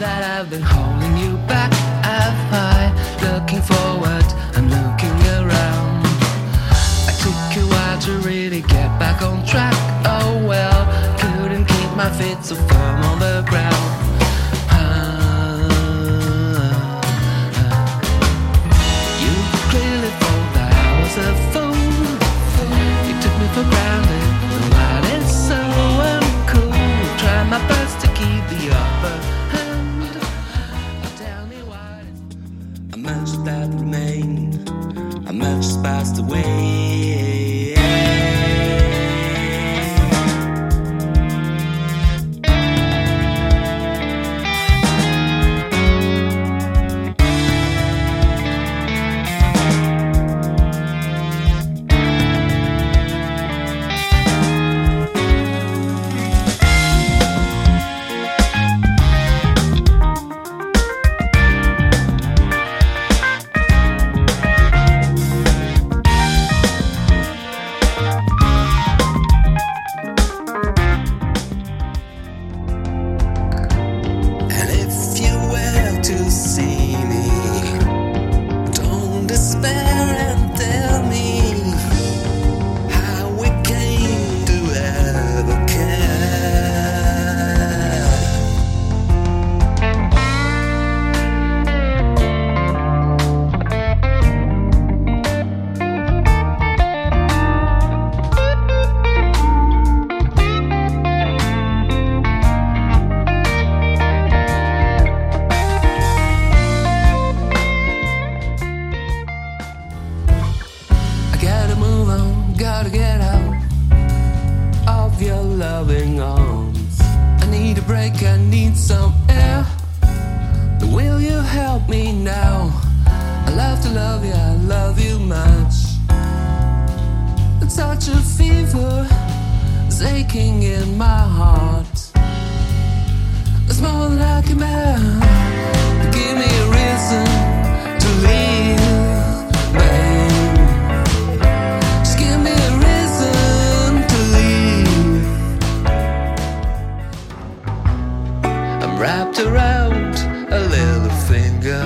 that I've been holding you back. I'm high, looking forward, I'm looking around. I took a while to really get back on track. Oh well, couldn't keep my feet so firm Much passed away? Gotta get out of your loving arms. I need a break, I need some air. Will you help me now? I love to love you, I love you much. It's such a fever is aching in my heart. It's more than I can bear. Around a little finger.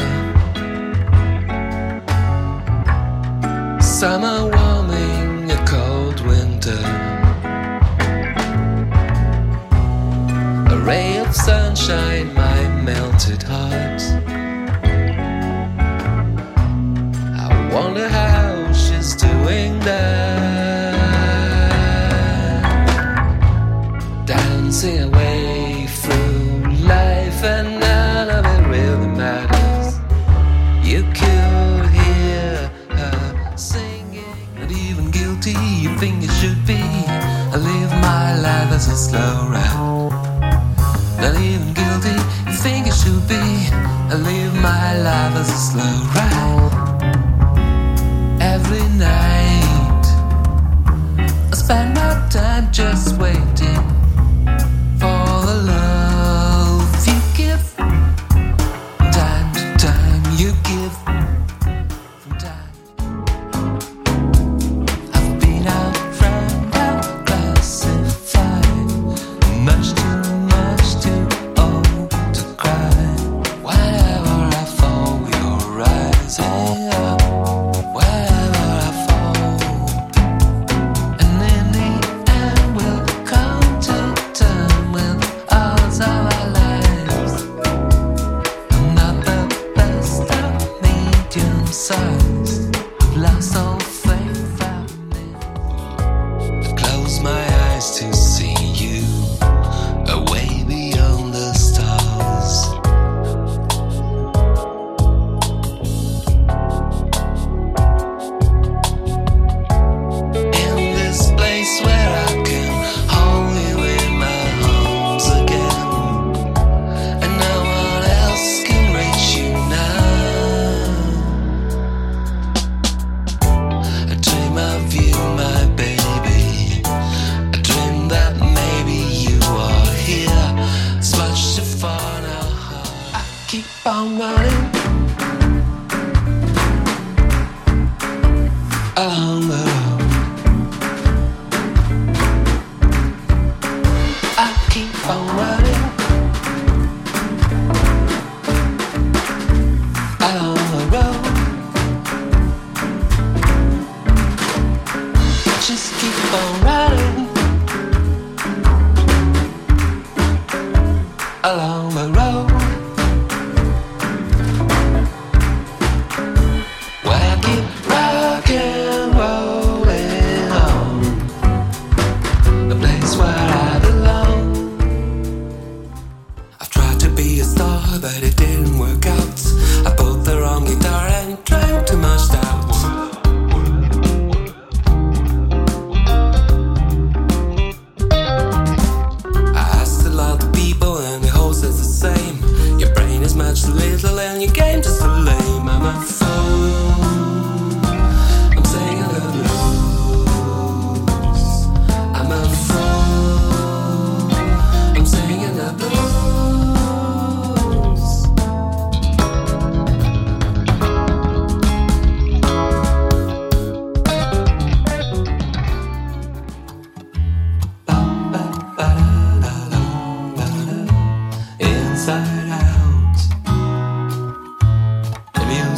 Summer warming, a cold winter. A ray of sunshine, my melted heart. I wonder how she's doing that. Dancing You think it should be. I live my life as a slow ride. Not even guilty. You think it should be. I live my life as a slow ride. Every night, I spend my time just waiting keep on running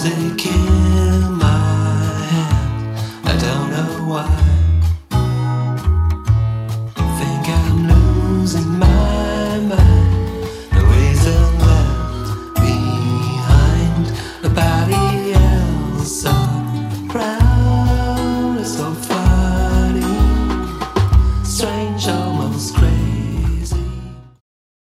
taking my hand. I don't know why.